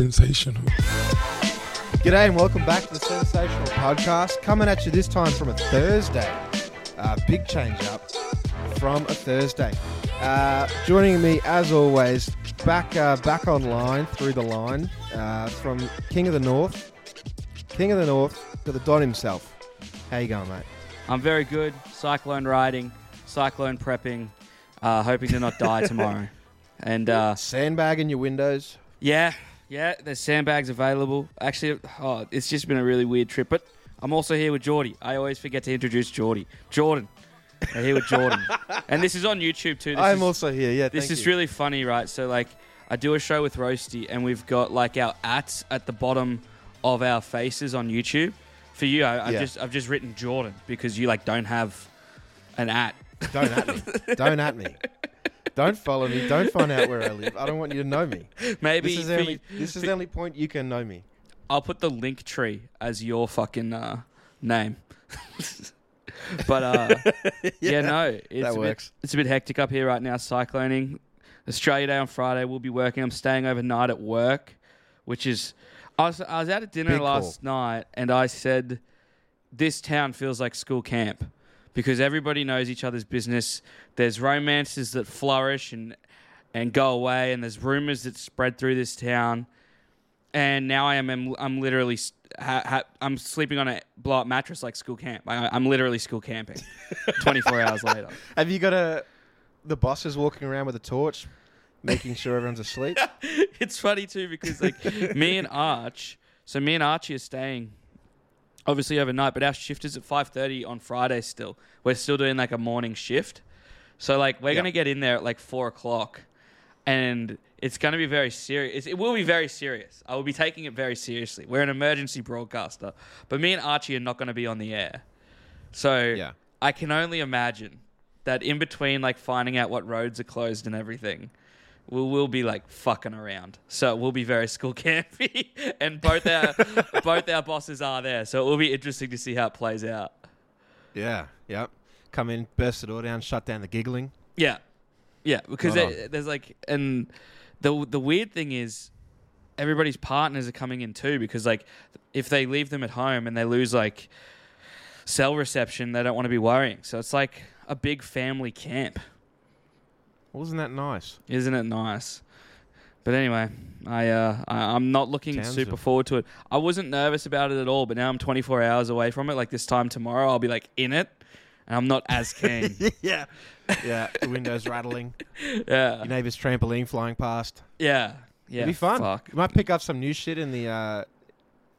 sensational. G'day and welcome back to the Sensational Podcast. Coming at you this time from a Thursday. Uh, big change up from a Thursday. Uh, joining me as always, back uh, back online through the line uh, from King of the North. King of the North to the Don himself. How you going, mate? I'm very good. Cyclone riding, cyclone prepping, uh, hoping to not die tomorrow. And uh, Sandbag in your windows. yeah, yeah, there's sandbags available. Actually, oh, it's just been a really weird trip. But I'm also here with Geordie. I always forget to introduce Geordie. Jordan. I'm here with Jordan. and this is on YouTube too. This I'm is, also here. Yeah, This thank is you. really funny, right? So like, I do a show with Roasty, and we've got like our ats at the bottom of our faces on YouTube. For you, I, I've Yeah. just I've just written Jordan because you like don't have an at. Don't at me. Don't at me. Don't follow me. Don't find out where I live. I don't want you to know me. Maybe This is the only, you- this is the only point you can know me. I'll put the link tree as your fucking uh, name. but uh, yeah. no, it's that a works. Bit, it's a bit hectic up here right now. Cycloning. Australia Day on Friday. We'll be working. I'm staying overnight at work, which is. I was I was out at dinner Big last night, and I said, "This town feels like school camp." Because everybody knows each other's business. There's romances that flourish and and go away, and there's rumors that spread through this town and now I am I'm, I'm literally ha, ha, I'm sleeping on a blow up mattress like school camp. I, I'm literally school camping. 24 hours later. Have you got a the boss is walking around with a torch, making sure everyone's asleep? it's funny too because like me and Arch, so me and Archie are staying obviously overnight, but our shift is at 5:30 on Friday. Still, we're still doing like a morning shift. So like we're Yeah. gonna get in there at like four o'clock, and it's gonna be very serious. It will be very serious. I will be taking it very seriously. We're an emergency broadcaster, but me and Archie are not gonna be on the air. So Yeah. I can only imagine that in between like finding out what roads are closed and everything, we'll, we'll be like fucking around. So we'll be very school campy, and both our both our bosses are there. So it will be interesting to see how it plays out. Yeah. Yep. Come in, burst the door down, shut down the giggling. Yeah, yeah, because there's like, and the the weird thing is, everybody's partners are coming in too. Because like, if they leave them at home and they lose like cell reception, they don't want to be worrying. So it's like a big family camp. Wasn't that nice? Isn't it nice? But anyway, I, uh, I I'm not looking super forward to it. I wasn't nervous about it at all, but now I'm 24 hours away from it. Like this time tomorrow, I'll be like in it, and I'm not as keen. yeah. Yeah. The windows rattling. yeah, Your neighbour's trampoline flying past. yeah, yeah. It'd be fun. Fuck. You might pick up some new shit in the uh,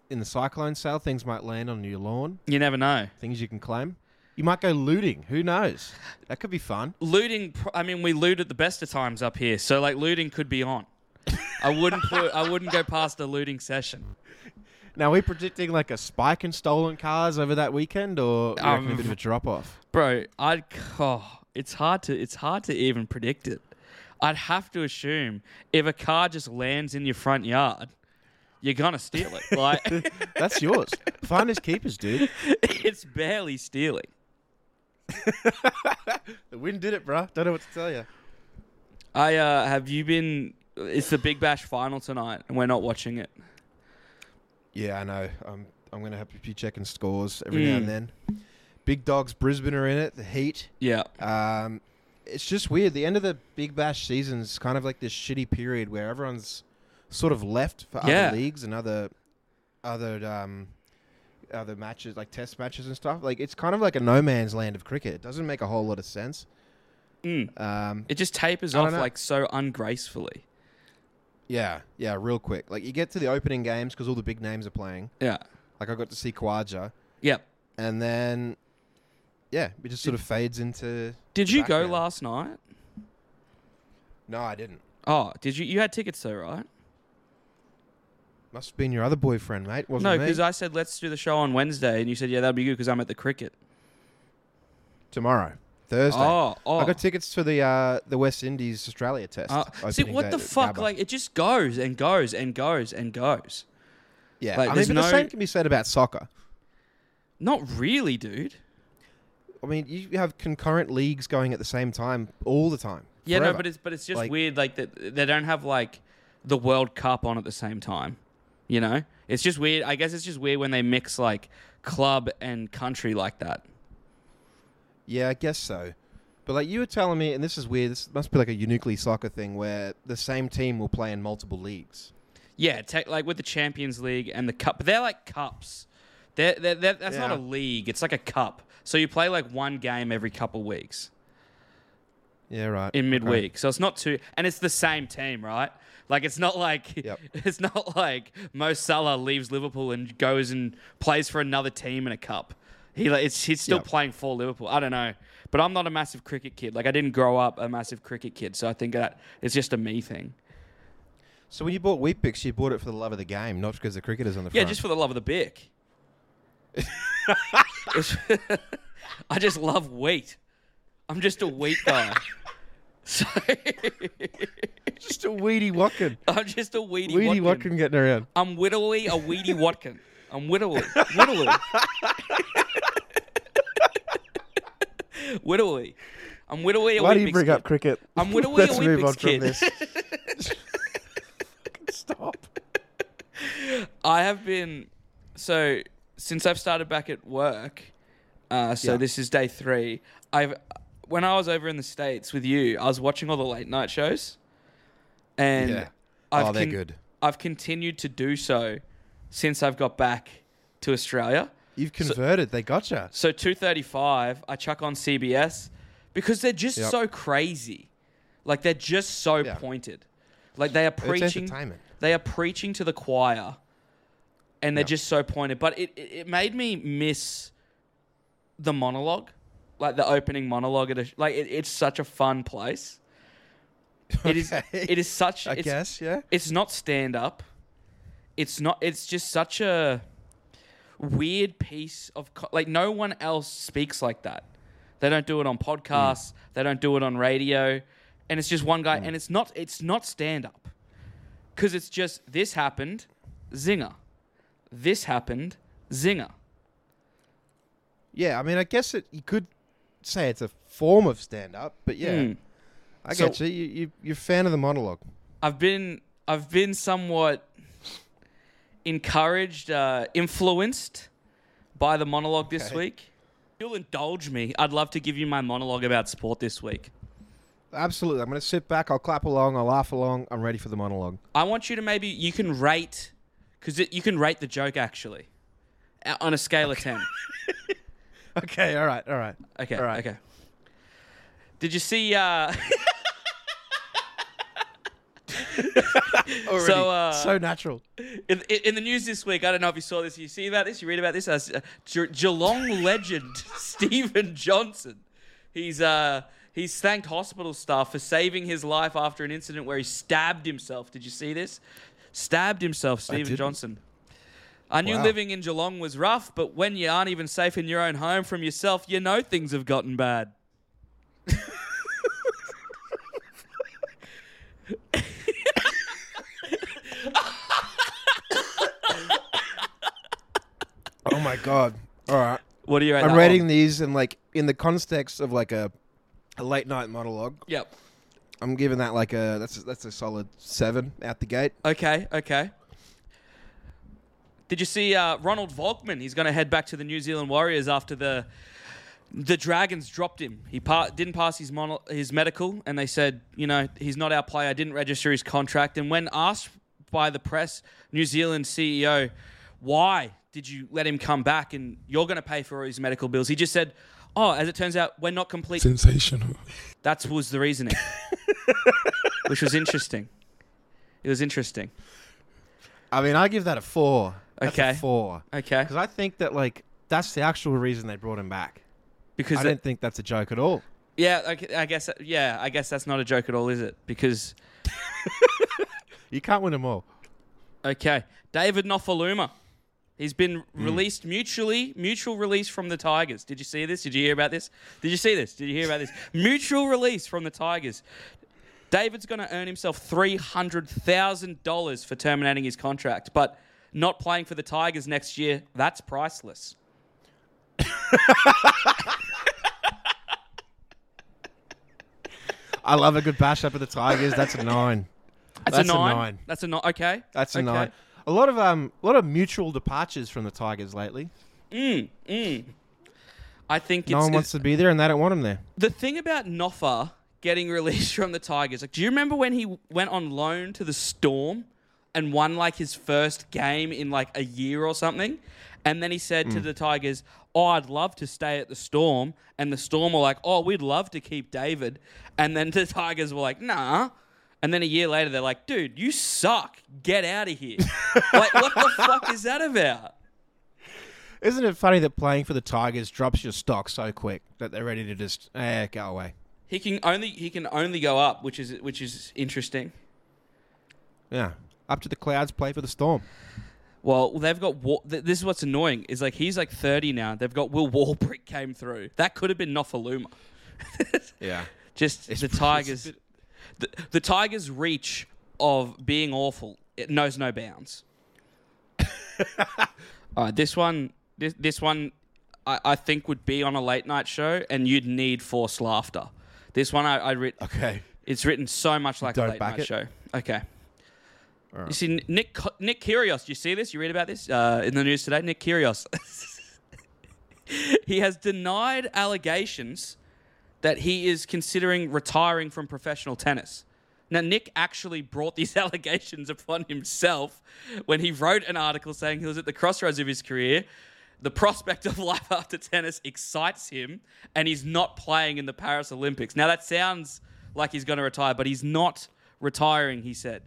in the cyclone sale. Things might land on your lawn. You never know. Things you can claim. You might go looting. Who knows? That could be fun. Looting. I mean, we loot at the best of times up here, so like looting could be on. I wouldn't put. I wouldn't go past a looting session. Now, are we predicting like a spike in stolen cars over that weekend, or reckon a Um, bit of a drop off? Bro, I'd oh, it's hard to it's hard to even predict it. I'd have to assume if a car just lands in your front yard, you're gonna steal it. Like That's yours. Finders keepers, dude. it's barely stealing. The wind did it, bro. Don't know what to tell you. I uh have you been it's the Big Bash final tonight and we're not watching it. Yeah, I know. I'm I'm gonna have to be checking scores every now Mm. and then. Big dogs, Brisbane are in it. The Heat. Yeah. Um, it's just weird. The end of the Big Bash season is kind of like this shitty period where everyone's sort of left for Yeah. other leagues and other other um other matches like test matches and stuff. Like it's kind of like a no man's land of cricket. It doesn't make a whole lot of sense. Mm. Um, It just tapers off know. like so ungracefully. yeah, yeah, real quick. Like you get to the opening games because all the big names are playing. Yeah. Like I got to see Khawaja, Yep. and then yeah, it just sort of fades into. Did you go last night? No, I didn't. Oh, did you? You had tickets though, right? Must have been your other boyfriend, mate. Wasn't no, because I said let's do the show on Wednesday, and you said yeah that'd be good because I'm at the cricket. tomorrow, Thursday. Oh, oh. I got tickets for the uh, the West Indies Australia test. Uh, see what the fuck? Gabba. Like it just goes and goes and goes and goes. yeah, like, I mean, no- the same can be said about soccer. Not really, dude. I mean, you have concurrent leagues going at the same time all the time. Yeah, no, but it's but it's just Like- weird. Like that they don't have like the World Cup on at the same time. You know, it's just weird. I guess it's just weird when they mix like club and country like that. Yeah, I guess so. But like you were telling me, and this is weird. This must be like a uniquely soccer thing where the same team will play in multiple leagues. Yeah, te- like with the Champions League and the cup, but they're like cups. They're, they're, they're, that's not a league. It's like a cup. So you play like one game every couple weeks. Yeah, right. in Okay. midweek. So it's not too, and it's the same team, right? Like it's not like Yep. it's not like Mo Salah leaves Liverpool and goes and plays for another team in a cup. He like it's he's still Yep. playing for Liverpool. I don't know, but I'm not a massive cricket kid. Like I didn't grow up a massive cricket kid, so I think that it's just a me thing. So when you bought Weet-Bix, you bought it for the love of the game, not because the cricketers on the Yeah, front. Yeah, just for the love of the bick. I just love wheat. I'm just a wheat guy. So just a weedy Watkin. I'm just a weedy, Weedy Watkin. Watkin getting around. I'm wittily a weedy Watkin. I'm wittily. Wittily. wittily. I'm wittily a Why do you bring kid. up cricket? I'm wittily a Let's move Weet-Bix from kid. this. Stop. I have been so since I've started back at work. Uh, so Yeah. this is day three. I've when I was over in the states with you, I was watching all the late night shows, and Yeah. I've oh, they're con- good. I've continued to do so since I've got back to Australia. You've converted. they gotcha. So 235, I chuck on CBS because they're just Yep. so crazy. Like they're just so Yeah. pointed. Like they are preaching they are preaching to the choir and they're Yep. just so pointed. But it, it, it made me miss the monologue. Like the opening monologue at a, like it, it's such a fun place. It is Okay. it is such I it's, guess, yeah. it's not stand up. It's not. It's just such a weird piece of co- like no one else speaks like that. They don't do it on podcasts. Hmm. They don't do it on radio, and it's just one guy. Hmm. And it's not. It's not stand up because it's just this happened, zinger. This happened, zinger. Yeah, I mean, I guess it. You could say it's a form of stand-up, but yeah, Mm. I So- get you. you. You you're a fan of the monologue. I've been I've been somewhat encouraged, uh, influenced by the monologue this Okay. week. If you'll indulge me, I'd love to give you my monologue about sport this week. Absolutely. I'm going to sit back. I'll clap along. I'll laugh along. I'm ready for the monologue. I want you to maybe you can rate because you can rate the joke actually on a scale of ten. Okay. All right. All right. Okay. All right. Okay. Did you see? Uh, Already. So, uh, so natural. In, in in the news this week, I don't know if you saw this. You see about this? You read about this? Uh, uh, Ge- Geelong legend Stephen Johnson. He's uh he's thanked hospital staff for saving his life after an incident where he stabbed himself. Did you see this? Stabbed himself, Stephen. Johnson. I knew Wow. living in Geelong was rough, but when you aren't even safe in your own home from yourself, you know things have gotten bad. Oh my god. All right. What are you I'm rating one? these in like in the context of like a a late night monologue. Yep. I'm giving that like a that's a, that's a solid seven out the gate. Okay, okay. Did you see uh, Ronald Volkman? He's going to head back to the New Zealand Warriors after the the Dragons dropped him. He pa- didn't pass his mono- his medical, and they said, you know, he's not our player. Didn't register his contract. And when asked by the press, New Zealand CEO, why did you let him come back and you're going to pay for all his medical bills? He just said, oh, as it turns out, we're not complete. Sensational. That was the reasoning, which was interesting. It was interesting. I mean, I give that a four. Okay. four. Okay. Because I think that like that's the actual reason they brought him back. Because I that- didn't think that's a joke at all. Yeah, I, I guess. Yeah, I guess that's not a joke at all, is it? Because You can't win them all. okay, David Nofoaluma, he's been hmm. released mutually, mutual release from the Tigers. Did you see this? Did you hear about this? Did you see this? Did you hear about this? mutual release from the Tigers. David's going to earn himself three hundred thousand dollars for terminating his contract, but not playing for the Tigers next year. That's priceless. I love a good bash up of the Tigers. That's a nine. That's, That's a, a nine. nine. That's a nine. Okay. That's a okay. nine. A lot of um, a lot of mutual departures from the Tigers lately. Mm, mm. I think No one wants to be there, and they don't want him there. the thing about Noffa getting released from the Tigers. Like, do you remember when he went on loan to the Storm and won like his first game in like a year or something? And then he said Mm. to the Tigers, "Oh, I'd love to stay at the Storm." And the Storm were like, "Oh, we'd love to keep David." And then the Tigers were like, "Nah." And then a year later, they're like, "Dude, you suck. Get out of here." like, what the fuck is that about? Isn't it funny that playing for the Tigers drops your stock so quick that they're ready to just eh, go away? He can only he can only go up, which is which is interesting. Yeah, up to the clouds, play for the Storm. Well, they've got. Wa- th- this is what's annoying is like he's like thirty now. They've got Will Warbrick came through. That could have been Nofoaluma. Yeah, Just It's the Tigers. The, the Tigers' reach of being awful it knows no bounds. All right, this one. This, this one, I, I think would be on a late night show, and you'd need forced laughter. This one, I, I writ, okay. It's written so much like Don't a late back night it? show. Okay. All right. You see, Nick Nick Kyrgios. Do you see this? You read about this uh, in the news today. Nick Kyrgios. he has denied allegations that he is considering retiring from professional tennis. Now, Nick actually brought these allegations upon himself when he wrote an article saying he was at the crossroads of his career. The prospect of life after tennis excites him, and he's not playing in the Paris Olympics. Now, that sounds like he's going to retire, but he's not retiring, he said.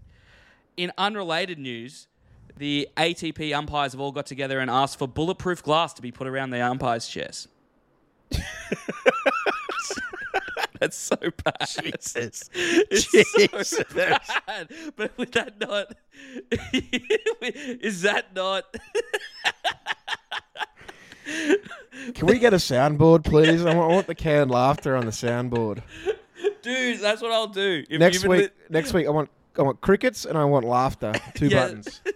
In unrelated news, the ATP umpires have all got together and asked for bulletproof glass to be put around the umpires' chairs. That's so bad. Jesus. It's Jesus. so bad. But would that not? is that not? Can we get a soundboard, please? I want, I want the canned laughter on the soundboard. Dude, that's what I'll do. If Next week, been next week, I want I want crickets and I want laughter. Two Yeah. buttons.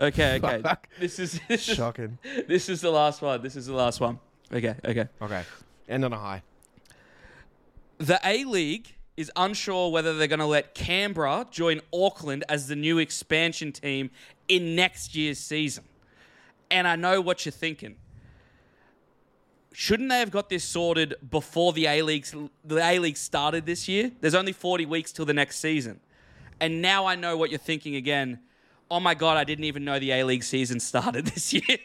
okay, okay. Fuck. This is this is, Shocking. this is the last one. This is the last one. Okay, okay. Okay, end on a high. The A League is unsure whether they're going to let Canberra join Auckland as the new expansion team in next year's season. And I know what you're thinking. Shouldn't they have got this sorted before the A League the A League started this year? There's only 40 weeks till the next season. And now I know what you're thinking again. Oh my god, I didn't even know the A League season started this year.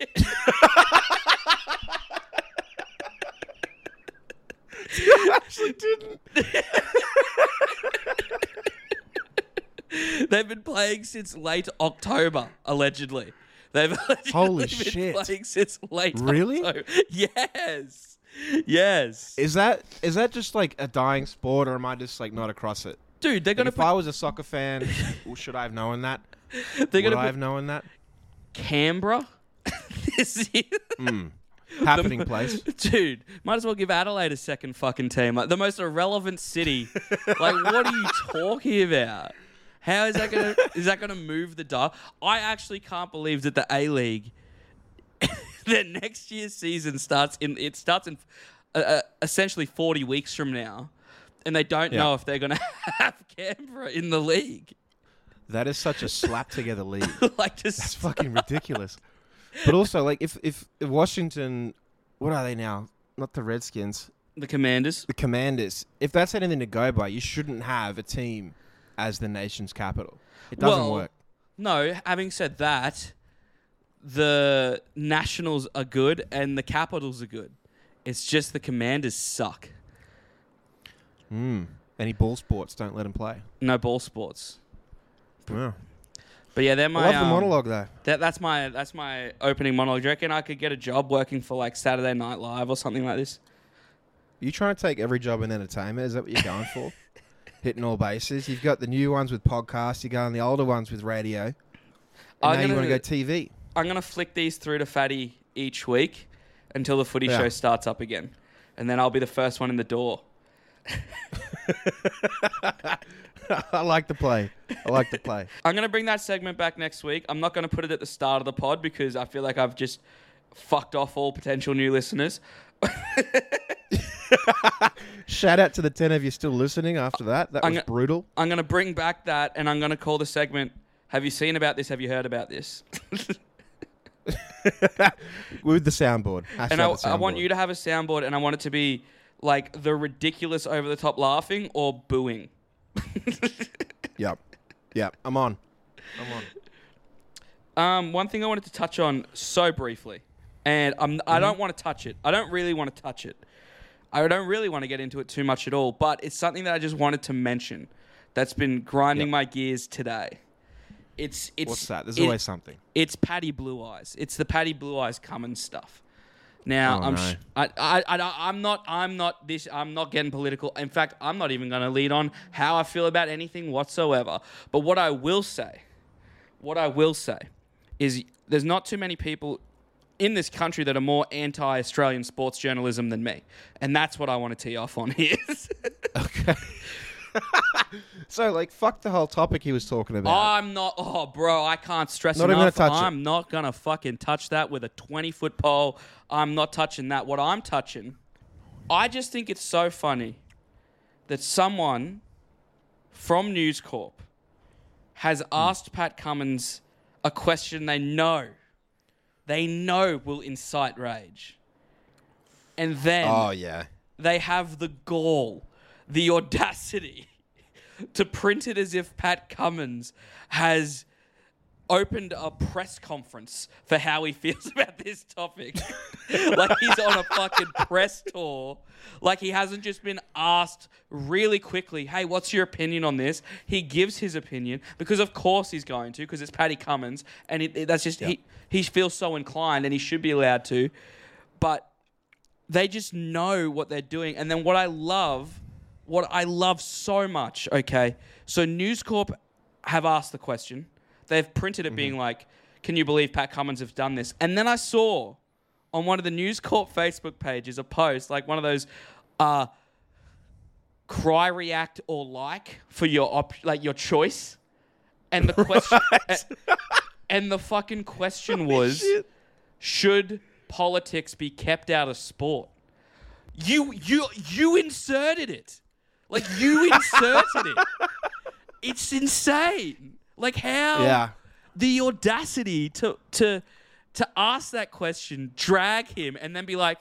Actually, didn't. They've been playing since late October, allegedly. They've Holy been shit. playing since late Really? October. Yes. Yes. Is that is that just like a dying sport, or am I just like not across it? Dude, they're Like, going to if I was a soccer fan, should I have known that? put, they're Would I have known that? Canberra this year. Hmm. Happening place. Dude, might as well give Adelaide a second fucking team. Like the most irrelevant city. like, what are you talking about? How is that gonna is that gonna move the dial? I actually can't believe that the A League, the next year's season starts in it starts in uh, uh, essentially forty weeks from now, and they don't know if they're gonna have Canberra in the league. That is such a slap together league. like just That's fucking ridiculous. But also, like, if, if if Washington, what are they now? Not the Redskins, the Commanders. the Commanders. If that's anything to go by, you shouldn't have a team as the nation's capital. It doesn't Well, work. No, having said that, the Nationals are good and the Capitals are good. It's just the Commanders suck. Mm. Any ball sports don't let them play. No ball sports. Yeah. But yeah, they're I my love the um, monologue though. That, that's my that's my opening monologue. Do you reckon I could get a job working for like Saturday Night Live or something like this? you trying to take every job in entertainment? Is that what you're going for? Hitting all bases. You've got the new ones with podcasts. You're going the older ones with radio. And I'm now you want to go TV. I'm gonna flick these through to Fatty each week until the footy Yeah. show starts up again, and then I'll be the first one in the door. I like the play. I like the play. I'm going to bring that segment back next week. I'm not going to put it at the start of the pod because I feel like I've just fucked off all potential new listeners. Shout out to the ten of you still listening after that. That I'm was brutal. I'm going to bring back that and I'm going to call the segment Have you seen about this? Have you heard about this? With the soundboard. Hashtag and I, the I want you to have a soundboard and I want it to be like the ridiculous over the top laughing or booing. Yep. Yep. I'm on. I'm on. Um, one thing I wanted to touch on so briefly, and I'm, I don't want to touch it. I don't really want to touch it. I don't really want to get into it too much at all, but it's something that I just wanted to mention that's been grinding Yep. my gears today. It's it's What's that? There's it- always something. it's Patty Blue Eyes. It's the Patty Blue Eyes Cummins stuff. Now Oh, I'm no. sh- I, I, I I'm not I'm not this I'm not getting political. In fact, I'm not even going to lead on how I feel about anything whatsoever. But what I will say, what I will say, is there's not too many people in this country that are more anti-Australian sports journalism than me, and that's what I want to tee off on here. Okay. so, like, fuck the whole topic he was talking about. I'm not. Oh, bro, I can't stress Not even enough. gonna touch it. I'm not gonna fucking touch that with a 20 foot pole. I'm not touching that. What I'm touching, I just think it's so funny that someone from News Corp has Hmm. asked Pat Cummins a question they know, they know will incite rage, and then oh, yeah. they have the gall, the audacity to print it as if Pat Cummins has opened a press conference for how he feels about this topic. like he's on a fucking press tour. Like he hasn't just been asked really quickly, hey, what's your opinion on this? He gives his opinion because, of course, he's going to because it's Paddy Cummins, and it, it- that's just he. He feels so inclined, and he should be allowed to. But they just know what they're doing. And then what I love, what I love so much, okay? So News Corp have asked the question. They've printed it being like, can you believe Pat Cummins have done this? And then I saw on one of the News Corp Facebook pages a post, like one of those uh, cry, react, or like for your op- like your choice. And the question and the fucking question was should politics be kept out of sport? You you you inserted it. Like you inserted it. It's insane. Like how Yeah. the audacity to to to ask that question, drag him, and then be like,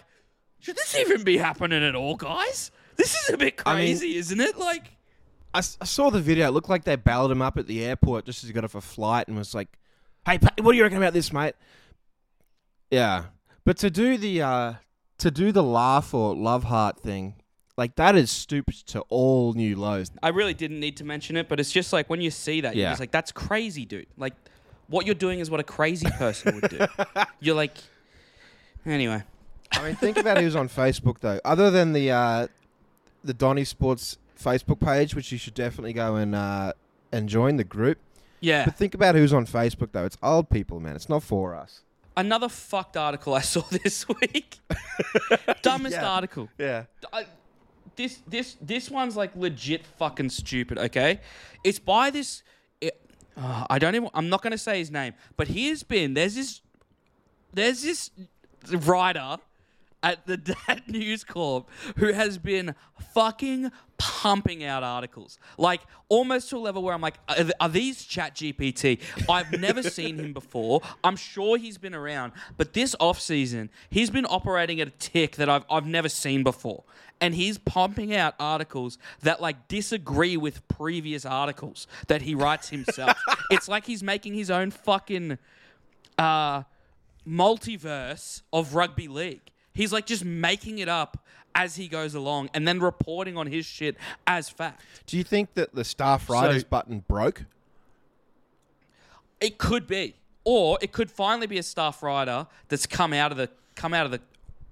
should this even be happening at all, guys? This is a bit I mean- crazy, isn't it? Like I saw the video. It looked like they balled him up at the airport just as he got off a flight and was like, "Hey, what do you reckon about this, mate?" Yeah, but to do the uh, to do the laugh or love heart thing, like that is stooped to all new lows. I really didn't need to mention it, but it's just like when you see that, you're Yeah. just like, that's crazy, dude. Like, what you're doing is what a crazy person would do. You're like, anyway. I mean, think about who's on Facebook though. Other than the uh, the Donny Sports Facebook page, which you should definitely go and uh, and join the group. Yeah. But think about who's on Facebook though. It's old people, man. It's not for us. Another fucked article I saw this week. Dumbest Yeah. article. Yeah. I, this this this one's like legit fucking stupid. Okay, it's by this. It, uh, I don't even. I'm not going to say his name, but he has been. There's this. There's this writer at the Dad News Corp who has been fucking pumping out articles, like almost to a level where I'm like, are, are these Chat GPT? I've never seen him before. I'm sure he's been around, but this off season, he's been operating at a tick that I've I've never seen before, and he's pumping out articles that like disagree with previous articles that he writes himself. it's like he's making his own fucking. Uh, multiverse of rugby league. He's like just making it up as he goes along and then reporting on his shit as fact. Do you think that the staff writers So- button broke? It could be. Or it could finally be a staff writer that's come out of the come out of the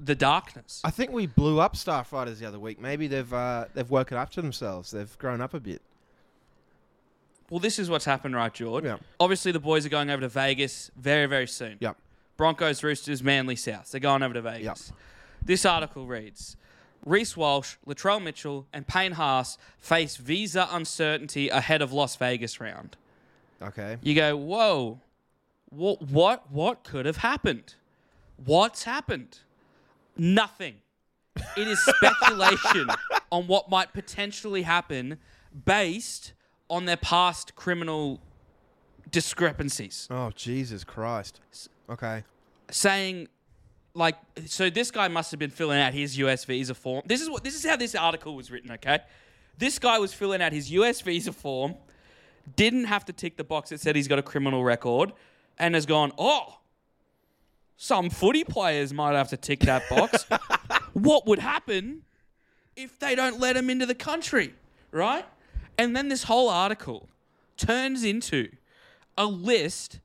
the darkness. I think we blew up staff writers the other week. Maybe they've uh, they've woken up to themselves. They've grown up a bit. Well, this is what's happened, right, George? Yeah. Obviously, the boys are going over to Vegas very, very soon. Yep. Broncos, Roosters, Manly, South. They're going over to Vegas. This article reads Reece Walsh, Latrell Mitchell, and Payne Haas face visa uncertainty ahead of Las Vegas round. Okay. You go, whoa, what, what, what could have happened? What's happened? Nothing. It is speculation. on what might potentially happen based on their past criminal discrepancies. Oh Jesus Christ. Okay. saying like so this guy must have been filling out his US visa form. This is what this is how this article was written, okay? This guy was filling out his US visa form, didn't have to tick the box that said he's got a criminal record, and has gone, "Oh, some footy players might have to tick that box. what would happen if they don't let him into the country?" Right? And then this whole article turns into a list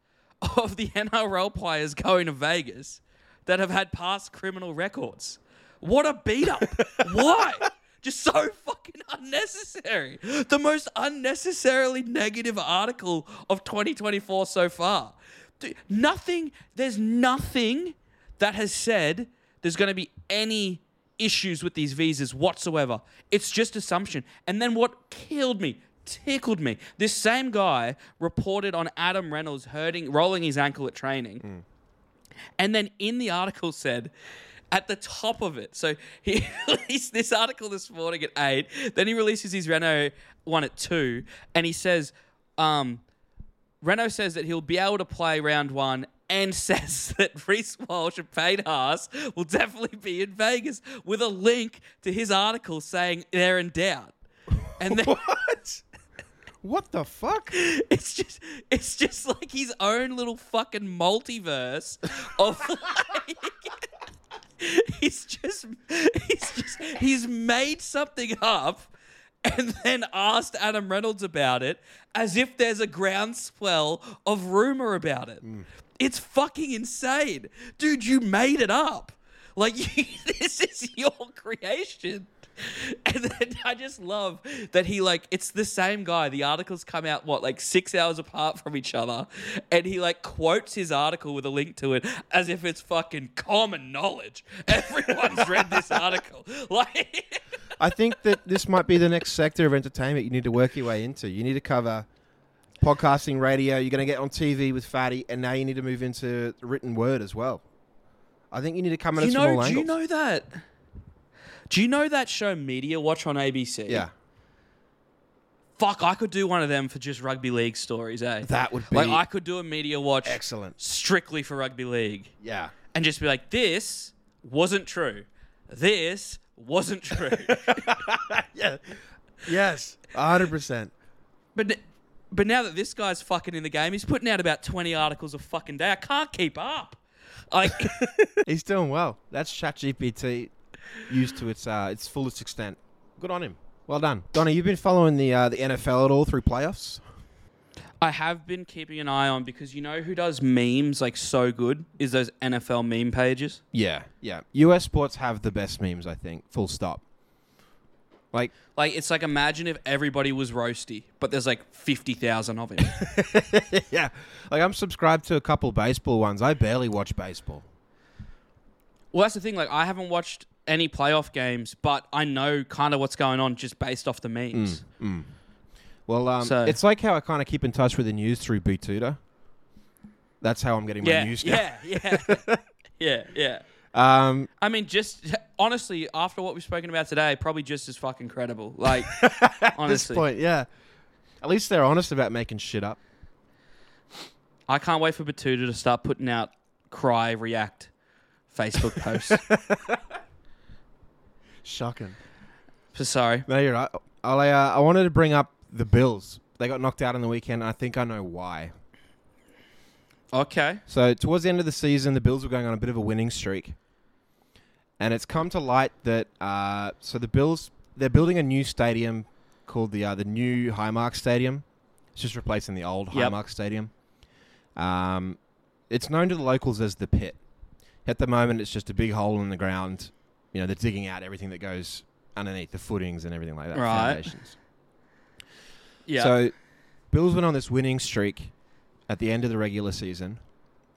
of the NRL players going to Vegas that have had past criminal records. What a beat up. Why? Just so fucking unnecessary. The most unnecessarily negative article of 2024 so far. Dude, nothing, there's nothing that has said there's going to be any issues with these visas whatsoever. It's just assumption. And then what killed me, tickled me, this same guy reported on Adam Reynolds hurting, rolling his ankle at training. Hmm. And then in the article said, at the top of it, so he released this article this morning at eight. Then he releases his Reyno one at two, and he says, um, Reyno says that he'll be able to play round one and says that Reece Walsh and Payne Haas will definitely be in Vegas with a link to his article saying they're in doubt. And then What? The fuck? it's just it's just like his own little fucking multiverse of like he's just he's just he's made something up and then asked Adam Reynolds about it as if there's a groundswell of rumor about it. Mm. It's fucking insane. Dude, you made it up. Like this is your creation. And then I just love that he like it's the same guy. The articles come out what like six hours apart from each other, and he like quotes his article with a link to it as if it's fucking common knowledge. Everyone's read this article. Like I think that this might be the next sector of entertainment you need to work your way into. You need to cover podcasting, radio. You're going to get on TV with Fatty, and now you need to move into written word as well. I think you need to come at do it you from all know? Do you know that? Do you know that show Media Watch on ABC? yeah, Fuck, I could do one of them for just rugby league stories, eh? that would be like I could do a Media Watch excellent. strictly for rugby league. Yeah, and just be like, this wasn't true. This wasn't true. yeah, yes, hundred percent. but but now that this guy's fucking in the game, he's putting out about 20 articles a fucking day. I can't keep up. Like, He's doing well. That's ChatGPT used to its uh, its fullest extent. Good on him. Well done, Donny. You've been following the uh, the NFL at all through playoffs? I have been keeping an eye on because you know who does memes like so good is those NFL meme pages. Yeah, yeah. US sports have the best memes, I think. Full stop. Like, Like it's like imagine if everybody was roasty, but there's like 50,000 of it. yeah, like I'm subscribed to a couple baseball ones. I barely watch baseball. well, that's the thing. Like I haven't watched any playoff games, but I know kind of what's going on just based off the memes. Well, um, So- it's like how I kind of keep in touch with the news through Betoota. That's how I'm getting my news now. yeah, yeah, yeah, yeah. Um, I mean, just honestly, after what we've spoken about today, probably just as fucking credible. Like, at this honestly, point, yeah. At least they're honest about making shit up. I can't wait for Betoota to start putting out cry react Facebook posts. Shocking. so sorry. No, you're right. I, uh, I wanted to bring up the Bills. They got knocked out on the weekend. And I think I know why. Okay. So towards the end of the season, the Bills were going on a bit of a winning streak, and it's come to light that uh, so the Bills they're building a new stadium called the uh, the new Highmark Stadium. It's just replacing the old Yep. Highmark Stadium. Um, it's known to the locals as the pit. At the moment, it's just a big hole in the ground. You know, they're digging out everything that goes underneath the footings and everything like that. Right. Foundations. Yeah. So, Bills went on this winning streak at the end of the regular season.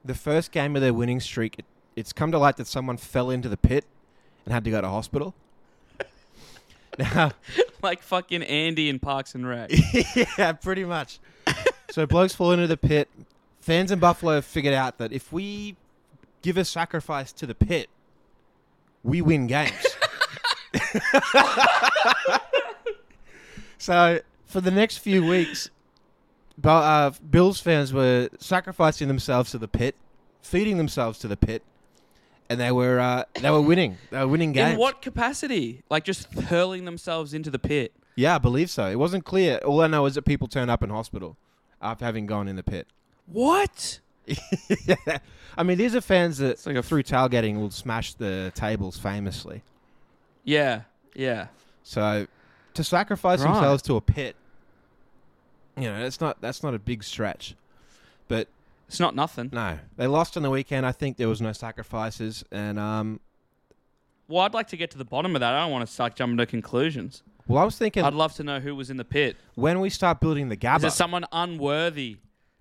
The first game of their winning streak, it, it's come to light that someone fell into the pit and had to go to hospital. now, like fucking Andy in Parks and Rec. yeah, pretty much. so, blokes fall into the pit. Fans in Buffalo have figured out that if we give a sacrifice to the pit, we win games. so for the next few weeks, uh, Bills fans were sacrificing themselves to the pit, feeding themselves to the pit, and they were uh, they were winning. They were winning games. In what capacity? Like just hurling themselves into the pit. Yeah, I believe so. It wasn't clear. All I know is that people turned up in hospital after having gone in the pit. What? yeah. I mean, these are fans that like a through tailgating will smash the tables famously. Yeah, yeah. So to sacrifice Right. themselves to a pit, you know, that's not that's not a big stretch. But It's not nothing. no, they lost on the weekend. I think there was no sacrifices, and um, Well, I'd like to get to the bottom of that. I don't want to start jumping to conclusions. well, I was thinking I'd love to know who was in the pit. when we start building the Is Gabba, it someone unworthy?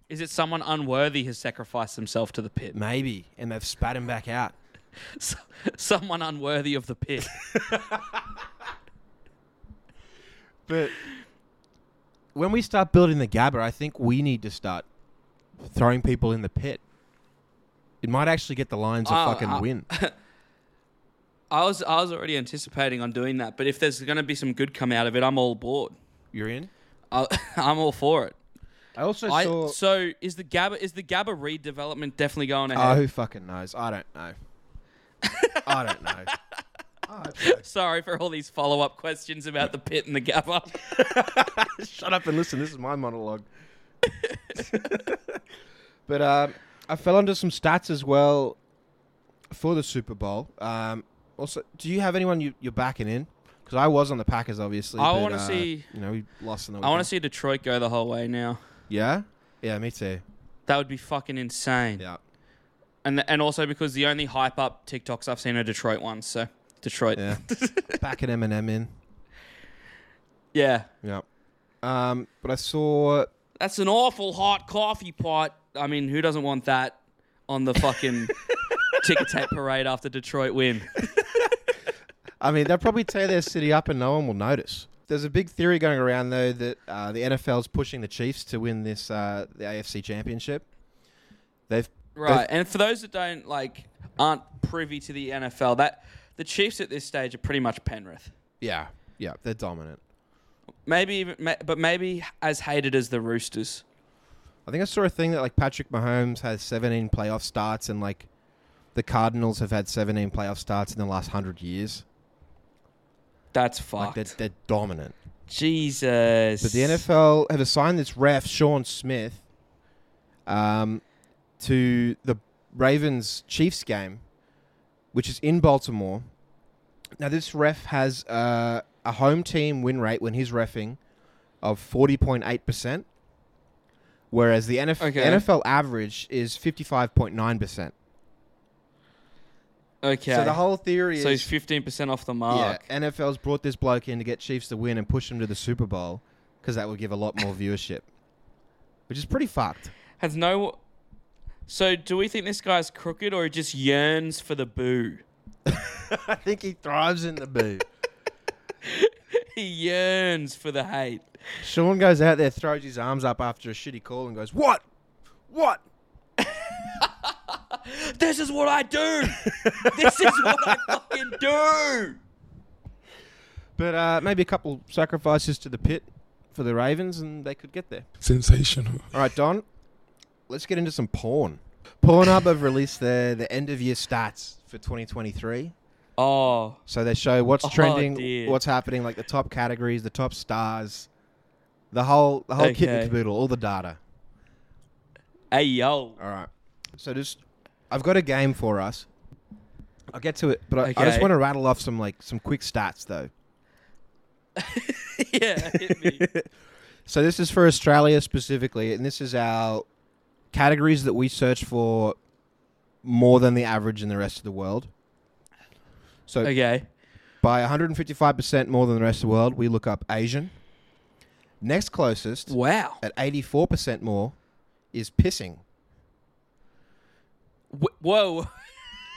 Is it someone unworthy has sacrificed himself to the pit? maybe, and they've spat him back out. S- someone unworthy of the pit. But when we start building the Gabba, I think we need to start throwing people in the pit. It might actually get the Lions a Oh, fucking uh, win. I was I was already anticipating on doing that, but if there's going to be some good come out of it, I'm all aboard. You're in. I, I'm all for it. I also I, saw. so is the Gabba is the Gabba redevelopment definitely going ahead? Oh, ahead? who fucking knows? I don't know. I don't know. I don't. Sorry for all these follow up questions about the pit and the Gabba. Shut up and listen. This is my monologue. but um, I fell under some stats as well for the Super Bowl. Um, also, do you have anyone you, you're backing in? Because I was on the Packers, obviously. I wanna uh, see- You know, we lost in the. I want to see Detroit go the whole way now. Yeah. Yeah, me too. That would be fucking insane. Yeah. And and also because the only hype up TikToks I've seen are Detroit ones. So Detroit. Yeah. Backing Eminem in. Yeah. Yeah. Um, but I saw. That's an awful hot coffee pot. I mean, who doesn't want that on the fucking ticker tape parade after Detroit win? I mean, they'll probably tear their city up and no one will notice. There's a big theory going around though that uh, the NFL's pushing the Chiefs to win this uh, the AFC Championship. They've Right. And for those that don't like aren't privy to the NFL, that the Chiefs at this stage are pretty much Penrith. yeah yeah they're dominant. Maybe even, but maybe as hated as the Roosters. I think I saw a thing that like Patrick Mahomes has 17 playoff starts and like the Cardinals have had 17 playoff starts in the last hundred years. That's Like fucked. they're, they're dominant. Jesus. But the NFL have assigned this ref, Sean Smith, um, to the Ravens Chiefs game, which is in Baltimore. Now, this ref has uh, a home team win rate when he's refing of 40.8%, whereas the NF- Okay. NFL average is 55.9%. Okay. So the whole theory is So he's fifteen percent off the mark. yeah, NFL's brought this bloke in to get Chiefs to win and push them to the Super Bowl because that would give a lot more viewership, which is pretty fucked. Has no. So do we think this guy's crooked or he just yearns for the boo? I think he thrives in the boo. he yearns for the hate. Sean goes out there, throws his arms up after a shitty call, and goes, "What? What?" This is what I do. this is what I fucking do. But uh, maybe a couple sacrifices to the pit for the Ravens, and they could get there. Sensational. All right, Don, let's get into some porn. Pornhub have released their the end of year stats for 2023. Oh, So they show what's Oh, trending, dear. what's happening, like the top categories, the top stars, the whole the whole kit and caboodle, all the data. hey yo. All right. So just, I've got a game for us. I'll get to it, but I, I just Okay. want to rattle off some like some quick stats though. yeah, hit me. So this is for Australia specifically, and this is our categories that we search for more than the average in the rest of the world. So Okay. by 155% more than the rest of the world, we look up Asian. Next closest Wow. at 84% more is pissing. W- whoa.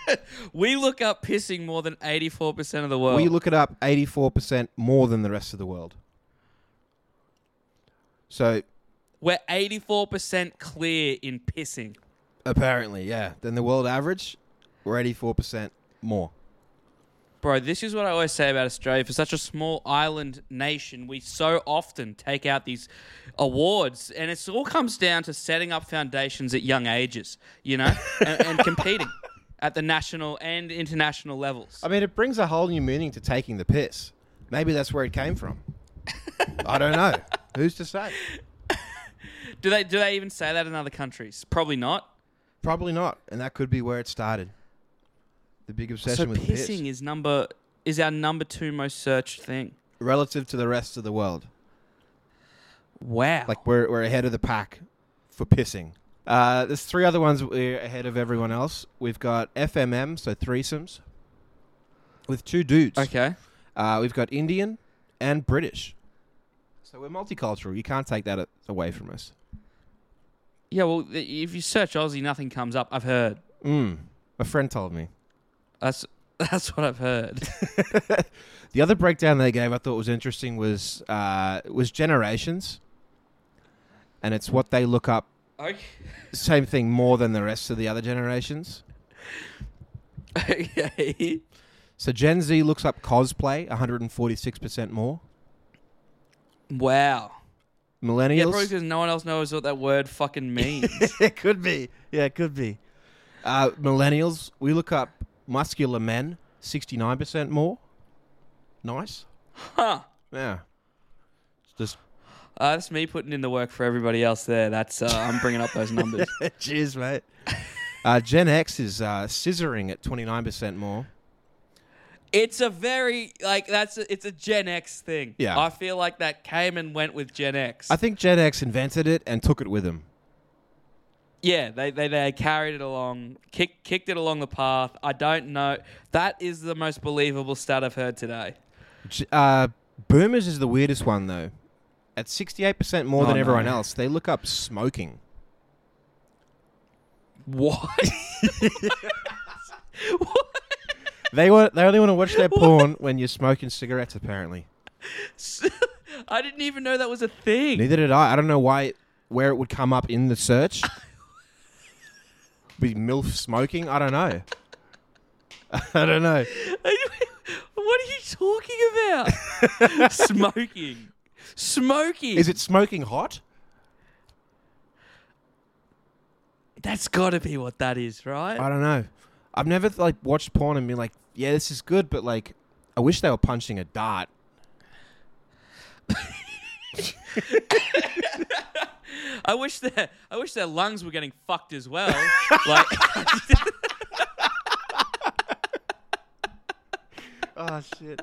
we look up pissing more than 84% of the world. We look it up 84% more than the rest of the world. So We're 84% clear in pissing. apparently, yeah, than the world average, we're 84% more. Bro, this is what I always say about Australia. For such a small island nation, we so often take out these awards, and it all comes down to setting up foundations at young ages, you know, and, and competing at the national and international levels. I mean, it brings a whole new meaning to taking the piss. Maybe that's where it came from. I don't know. Who's to say? Do they do they even say that in other countries? Probably not. Probably not, and that could be where it started. The big obsession so with pissing piss is number is our number two most searched thing. relative to the rest of the world. Wow. Like we're we're ahead of the pack for pissing. Uh, there's three other ones we're ahead of everyone else. We've got FMM, so threesomes, with two dudes. okay. Uh, we've got Indian and British. So we're multicultural. You can't take that away from us. Yeah, well, if you search Aussie, nothing comes up. I've heard. Mm. A friend told me. That's that's what I've heard. The other breakdown they gave I thought was interesting was uh, was generations, and it's what they look up. okay. Same thing more than the rest of the other generations. okay. So Gen Z looks up cosplay 146% more. Wow. Millennials. Yeah, probably because no one else knows what that word fucking means. it could be. Yeah, it could be. Uh, millennials, we look up muscular men 69% more. Nice. huh. Yeah. It's just Uh, that's me putting in the work for everybody else there. That's uh, I'm bringing up those numbers. Cheers, mate. Uh, Gen X is uh, scissoring at 29% more. It's a very like that's a, it's a Gen X thing. Yeah. I feel like that came and went with Gen X. I think Gen X invented it and took it with them. Yeah, they, they they carried it along, kick, kicked it along the path. I don't know. That is the most believable stat I've heard today. Uh, boomers is the weirdest one, though. At 68% more Oh, than no. everyone else, they look up smoking. What? They want, they only want to watch their porn when you're smoking cigarettes, apparently. I didn't even know that was a thing. Neither did I. I don't know why, where it would come up in the search. Be MILF smoking? I don't know. I don't know. what are you talking about? Smoking. Smoking. Is it smoking hot? That's got to be what that is, right? I don't know. I've never like watched porn and been like, yeah, this is good, but like, I wish they were punching a dart. I wish their I wish their lungs were getting fucked as well. like Oh shit!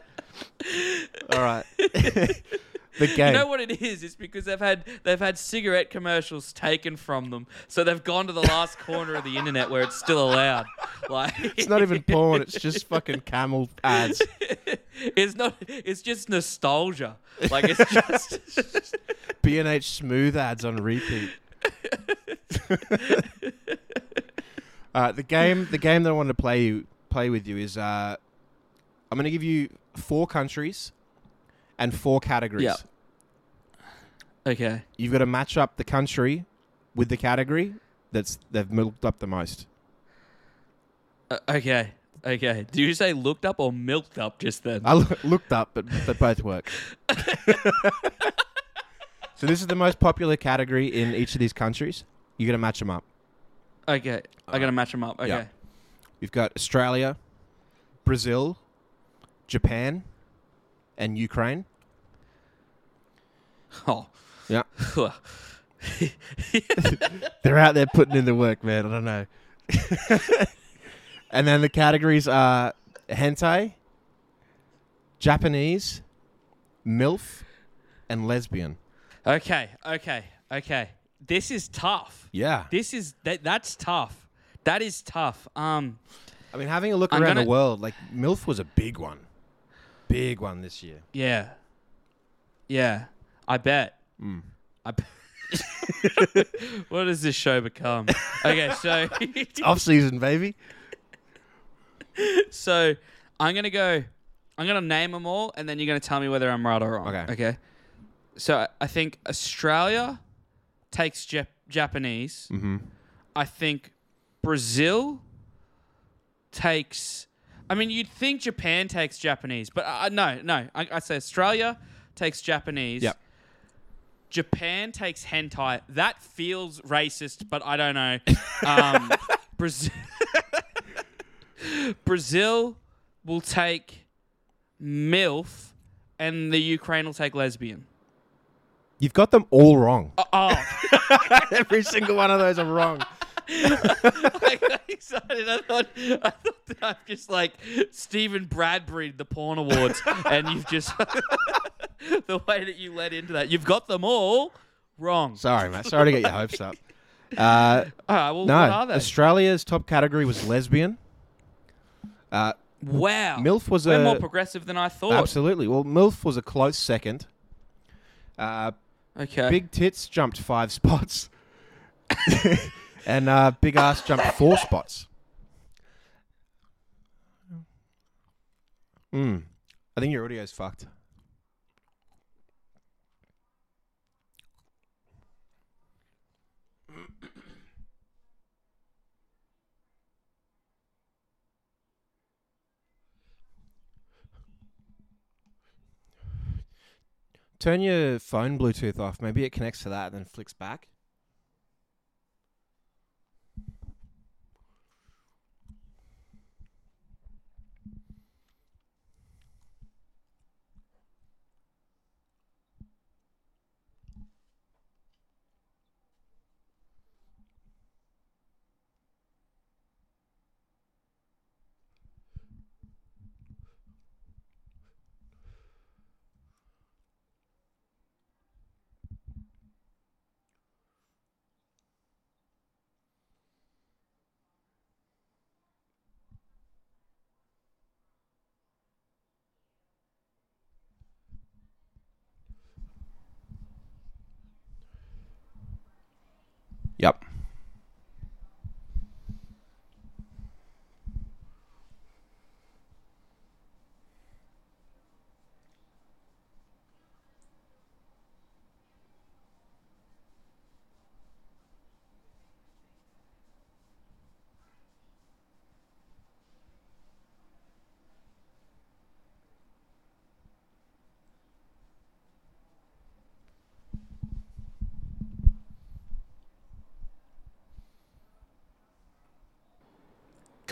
All right. the game. you know what it is? It's because they've had they've had cigarette commercials taken from them, so they've gone to the last corner of the internet where it's still allowed. Like it's not even porn. It's just fucking camel ads. It's not. It's just nostalgia. Like it's just. B and H smooth ads on repeat. uh, the game, the game that I want to play you play with you is, uh, I'm going to give you four countries and four categories. Yeah. okay. You've got to match up the country with the category that's they've milked up the most. Uh, okay. Okay. Do you say looked up or milked up just then? I loo- looked up, but but both work. so this is the most popular category in each of these countries. You're gonna match them up. okay. I gotta match them up. Okay. Yeah. We've got Australia, Brazil, Japan, and Ukraine. Oh. Yeah. They're out there putting in the work, man. I don't know. And then the categories are hentai, Japanese, MILF, and lesbian. okay. Okay. Okay. This is tough. Yeah. This is that. That's tough. That is tough. Um. I mean, having a look I'm around the gonna- world, like MILF was a big one. Big one this year. Yeah. Yeah. I bet. Mm. I. Bet. what does this show become? Okay, so Off season, baby. so I'm gonna go. I'm gonna name them all, and then you're gonna tell me whether I'm right or wrong. Okay. Okay. So I- think Australia takes Jap- Japanese. Mm-hmm. I think Brazil takes. I mean, you'd think Japan takes Japanese, but uh, no, no. I, I say Australia takes Japanese. Yep. Japan takes hentai. That feels racist, but I don't know. Um, Brazil, Brazil will take MILF, and the Ukraine will take lesbian. You've got them all wrong. Oh, oh. Every single one of those are wrong. I got excited. I thought, I thought that I've just like Stephen Bradbury the porn awards, and you've just the way that you led into that. You've got them all wrong. Sorry, mate. Sorry to get your hopes up. Uh, All right, well, no, what are they? Australia's top category was lesbian. Uh, wow, MILF was We're a more progressive than I thought. absolutely. Well, MILF was a close second. Uh, Okay. big tits jumped five spots, and uh, big ass jumped four spots. Hmm. I think your audio's fucked. Turn your phone Bluetooth off. Maybe it connects to that and then flicks back. Yep.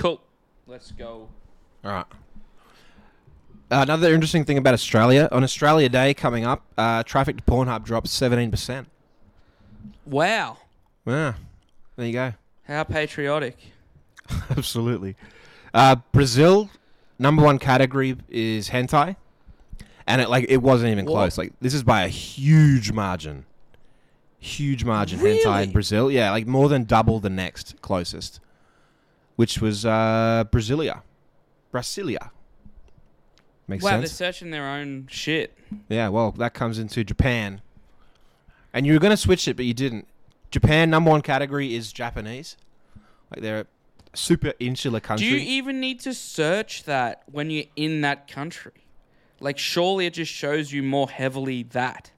cool. Let's go. All right. Uh, another interesting thing about Australia on Australia Day coming up, uh, traffic to Pornhub drops seventeen percent. Wow, Yeah, there you go. how patriotic. Absolutely. Uh, Brazil number one category is hentai, and it like it wasn't even close. Like this is by a huge margin. Huge margin hentai in Brazil. Yeah, like more than double the next closest, which was uh, Brasilia. Brasilia. Makes wow, sense. they're searching their own shit. Yeah, well, that comes into Japan. And you were going to switch it, but you didn't. Japan number one category is Japanese. Like they're a super insular country. Do you even need to search that when you're in that country? Like, surely it just shows you more heavily that.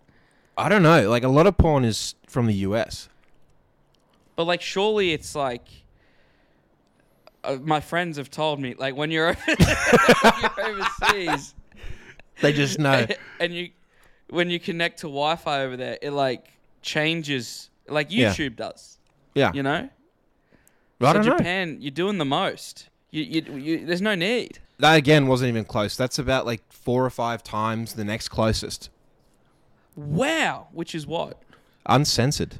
I don't know. Like a lot of porn is from the US. But like, surely it's like. Uh, my friends have told me, like, when you're, when you're overseas, They just know. and you, when you connect to Wi-Fi over there, it like changes, like Yeah. YouTube does. yeah. You know. I so don't know. Japan, you're doing the most. You, you, you, there's no need. That again wasn't even close. That's about like four or five times the next closest. Wow, which is what? Uncensored.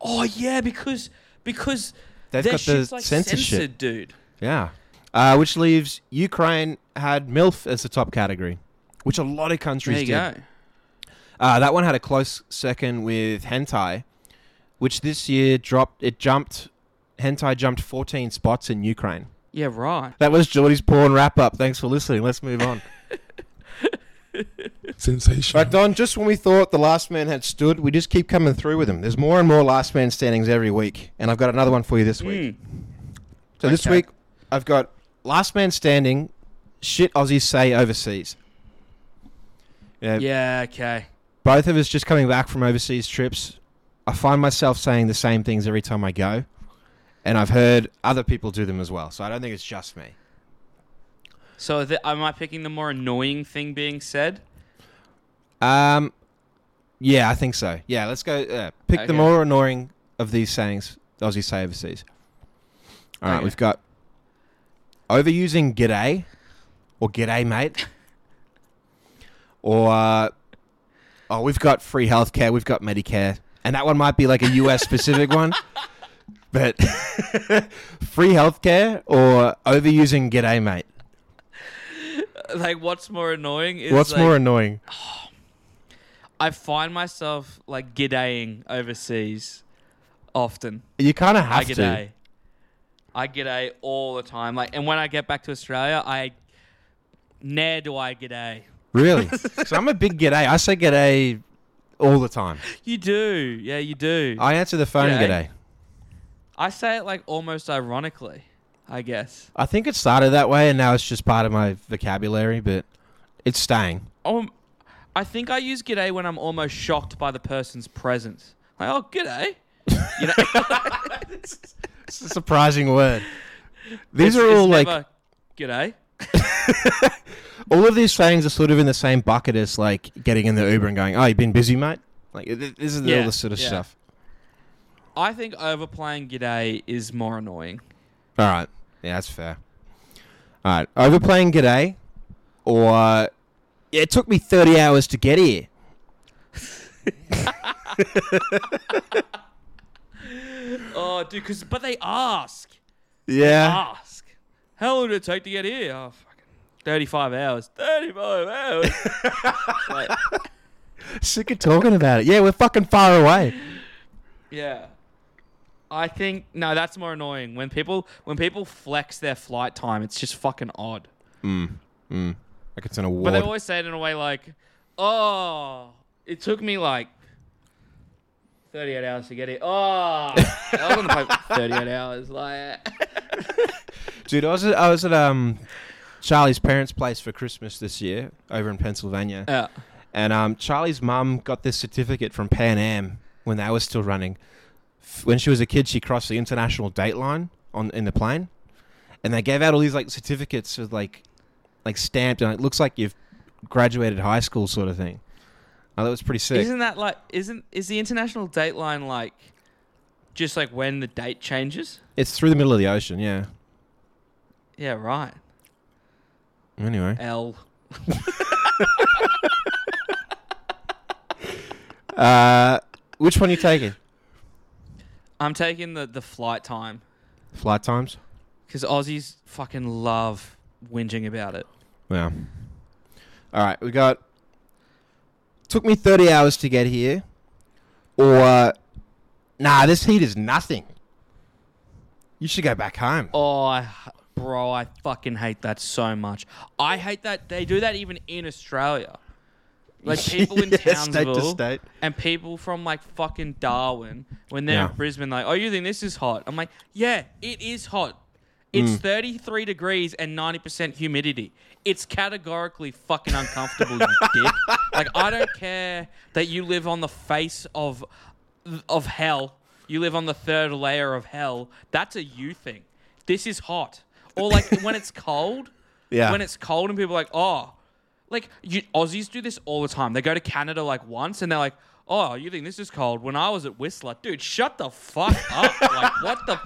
Oh yeah, because because They've got the shit's like censorship. censored, dude. Yeah. Uh, which leaves Ukraine had MILF as the top category, which a lot of countries There you did. go. Uh, that one had a close second with hentai, which this year dropped. It jumped. Hentai jumped 14 spots in Ukraine. Yeah, right. That was Geordie's porn wrap up. Thanks for listening. Let's move on. Sensational. right, Don. Just when we thought the last man had stood, we just keep coming through with him. There's more and more last man standings every week, and I've got another one for you this week. Mm. So this Okay. week, I've got last man standing. Shit, Aussies say overseas. Yeah, Yeah, okay. both of us just coming back from overseas trips, I find myself saying the same things every time I go, and I've heard other people do them as well. So I don't think it's just me. So th- am I picking the more annoying thing being said? Um, yeah, I think so. Yeah, let's go. Uh, pick the Okay. more annoying of these sayings Aussies say overseas. All right, Okay. we've got overusing "g'day" or "g'day, mate," or uh, oh, we've got free healthcare, we've got Medicare, and that one might be like a US specific one. But free healthcare or overusing "g'day, mate." Like, what's more annoying is What's like, more annoying? I find myself like g'daying overseas often. You kind of I have to. g'day. I g'day all the time. Like, and when I get back to Australia, I ne'er do I g'day. Really? so I'm a big g'day. I say g'day all the time. You do, yeah, you do. I, I answer the phone G'day. g'day. say it like almost ironically, I guess. I think it started that way and now it's just part of my vocabulary, but it's staying. Um, I think I use g'day when I'm almost shocked by the person's presence. Like, oh, g'day. You know, It's a surprising word. These It's- are all it's like never, g'day. all of these sayings are sort of in the same bucket as like getting in the Uber and going, "Oh, you've been busy, mate?" Like th- this is all Yeah, this sort of yeah. stuff. I think overplaying g'day is more annoying. All right. Yeah, that's fair. All right. Overplaying g'day or it took me 30 hours to get here. Oh, dude, cause but they ask. Yeah. Ask. How long did it take to get here? Oh, fucking thirty-five hours. Thirty-five hours. Like, Sick of talking about it. Yeah, we're fucking far away. yeah. I think no, that's more annoying when people when people flex their flight time. It's just fucking odd. Mm. Mm. Like it's an award. But they always say it in a way like, "Oh, it took me like 38 hours to get it. Oh, I was on the plane for 38 hours. Like, Dude, I was at, I was at um Charlie's parents' place for Christmas this year over in Pennsylvania, yeah. and um Charlie's mum got this certificate from Pan Am when they were still running. F- When she was a kid, she crossed the international date line on in the plane, and they gave out all these like certificates with like like stamped, and it looks like you've graduated high school sort of thing. Oh, that was pretty sick. Isn't that like isn't is the international date line like just like when the date changes? it's through the middle of the ocean, yeah. Yeah, right. Anyway, L. uh, which one are you taking? I'm taking the the flight time Flight times. because Aussies fucking love whinging about it. Yeah. All right, we got. Took me thirty hours to get here, or uh, nah, this heat is nothing. You should go back home. Oh, I, bro, I fucking hate that so much. I hate that they do that even in Australia. Like people in Yeah, state to Townsville state. and people from like fucking Darwin when they're Yeah. in Brisbane, like, oh, you think this is hot? I'm like, yeah, it is hot. It's Mm. 33 degrees and 90% humidity. It's categorically fucking uncomfortable, you dick. Like, I don't care that you live on the face of of hell. You live on the third layer of hell. That's a you thing. This is hot. Or like when it's cold, Yeah. when it's cold and people are like, oh, like you, Aussies do this all the time. They go to Canada like once and they're like, oh, you think this is cold? When I was at Whistler, dude, shut the fuck up. like, what the?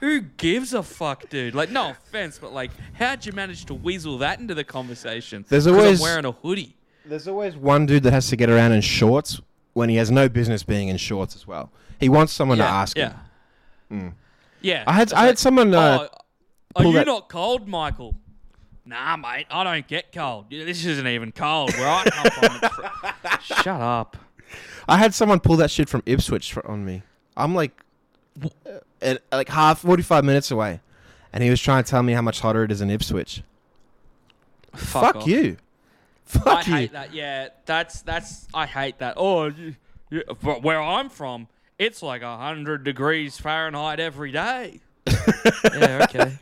Who gives a fuck, dude? Like, no offense, but like, how'd you manage to weasel that into the conversation? There's 'Cause always- I'm wearing a hoodie. There's always one dude that has to get around in shorts when he has no business being in shorts as well. He wants someone to ask yeah. him. Yeah. I had I had someone. Uh, oh, are pull you that- not cold, Michael? Nah, mate, I don't get cold. Yeah, This isn't even cold. Where I come from, it's fr- shut up. I had someone pull that shit from Ipswich for, on me. I'm like, uh, like half, 45 minutes away, and he was trying to tell me how much hotter it is in Ipswich. Fuck, off. you. I Fuck you. hate that. Yeah, that's that's. I hate that. Oh, you, you, but where I'm from, it's like hundred degrees Fahrenheit every day. yeah. Okay.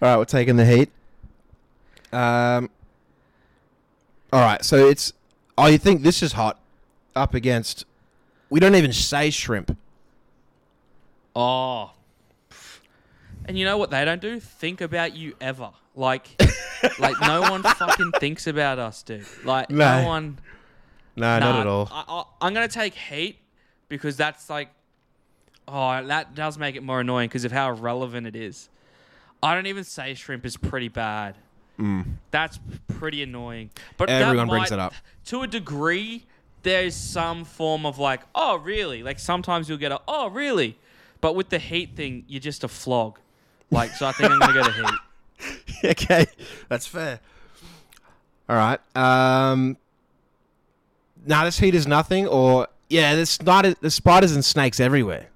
All right, we're taking the heat. Um. All right, so it's. Oh, you think this is hot? Up against. We don't even say shrimp. Oh. And you know what they don't do? Think about you ever. Like, like no one fucking thinks about us, dude. Like No. no one. No, not at all. I, I, I'm gonna take heat because that's like, oh, that does make it more annoying because of how irrelevant it is. I don't even say shrimp is pretty bad. That's pretty annoying. But that Mm. Everyone brings it up. to a degree. There's some form of like, oh, really? Like sometimes you'll get a, oh, really? But with the heat thing, you're just a flog. Like, so I think I'm gonna go to heat. okay, that's fair. All right. Um, now this heat is nothing, or yeah, there's not the spiders and snakes everywhere.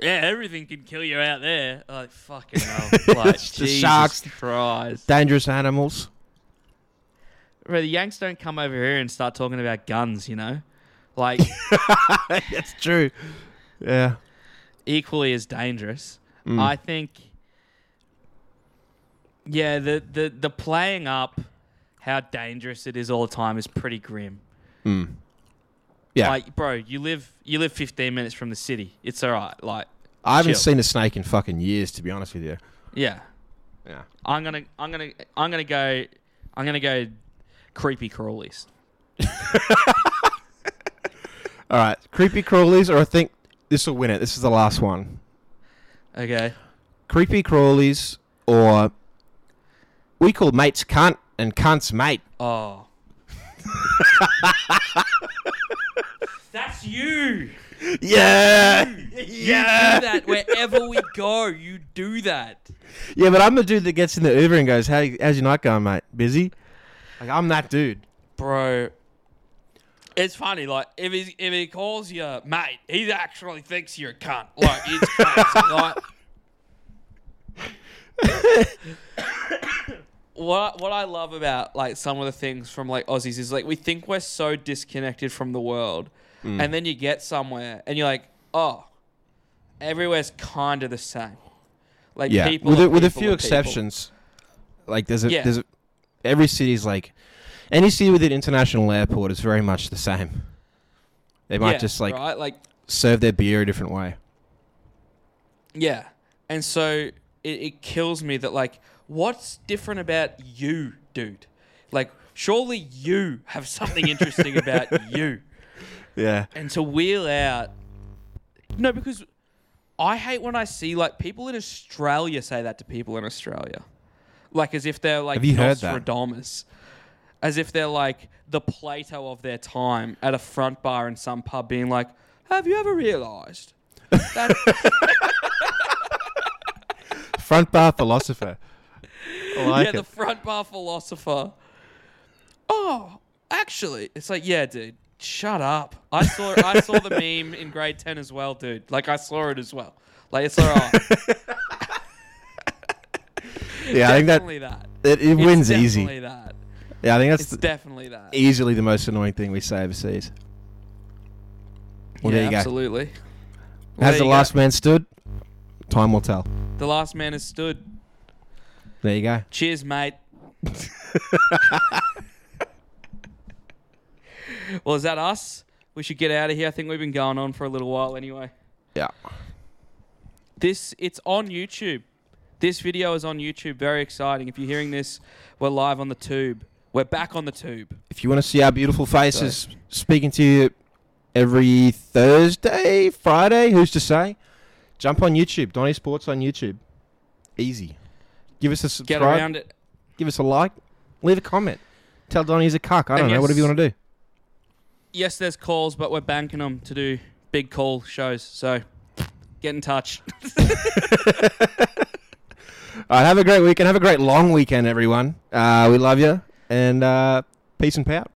Yeah, everything can kill you out there. Like fucking hell. Like The Jesus sharks. Christ. Dangerous animals. Bro, the Yanks don't come over here and start talking about guns, you know? Like that's true. Yeah. equally as dangerous. Mm. I think Yeah, the, the the playing up how dangerous it is all the time is pretty grim. Mm. Yeah. Like, bro, you live you live 15 minutes from the city. It's all right. Like, I haven't chill. seen a snake in fucking years, to be honest with you. yeah. Yeah. I'm gonna I'm gonna I'm gonna go I'm gonna go creepy crawlies. All right, creepy crawlies, or I think this will win it. This is the last one. Okay. Creepy crawlies, or we call mates cunt and cunts mate. Oh. That's you. Yeah, You do that wherever we go. You do that. Yeah, but I'm the dude that gets in the Uber and goes, "How how's your night going, mate? Busy?" Like I'm that dude. Bro. It's funny, like if he if he calls you mate, he actually thinks you're a cunt. Like it's crazy. like what what I love about like some of the things from like Aussies is like we think we're so disconnected from the world, Mm. and then you get somewhere and you're like, oh, everywhere's kind of the same. Like Yeah, people with are a, with a few are people. exceptions. Like there's a Yeah. there's a, every city's like any city with an international airport is very much the same. They might Yeah, just like right, like serve their beer a different way. Yeah. And so it, it kills me that, like, what's different about you, dude? Like, surely you have something interesting about you. Yeah. And to wheel out. No, because I hate when I see, like, people in Australia say that to people in Australia. Like, as if they're, like, Have you heard that? Nostradamus. As if they're, like, the Plato of their time at a front bar in some pub being like, have you ever realised that Front bar philosopher. I like yeah, it. the front bar philosopher. Oh, actually, it's like, yeah, dude, shut up. I saw I saw the meme in grade ten as well, dude. Like I saw it as well. Like it's alright. yeah, I think that that. it, it It's wins easy. That. Yeah, I think that's It's definitely that. easily the most annoying thing we say overseas. Well, yeah, there you go. absolutely. Has the you go. last man stood? Time will tell. The last man has stood. There you go. Cheers, mate. well, is that us? We should get out of here. I think we've been going on for a little while anyway. Yeah. This it's on YouTube. This video is on YouTube. Very exciting. If you're hearing this, we're live on the tube. We're back on the tube. If you want to see our beautiful faces speaking to you every Thursday, Friday, who's to say? Jump on YouTube. Donny Sports on YouTube. Easy. Give us a subscribe. Get around it. Give us a like. Leave a comment. Tell Donny he's a cuck. I don't And know. Whatever you want to do. Yes, there's calls, but we're banking them to do big call shows. So get in touch. All right. Have a great weekend. Have a great long weekend, everyone. Uh, we love you. And uh, peace and pout.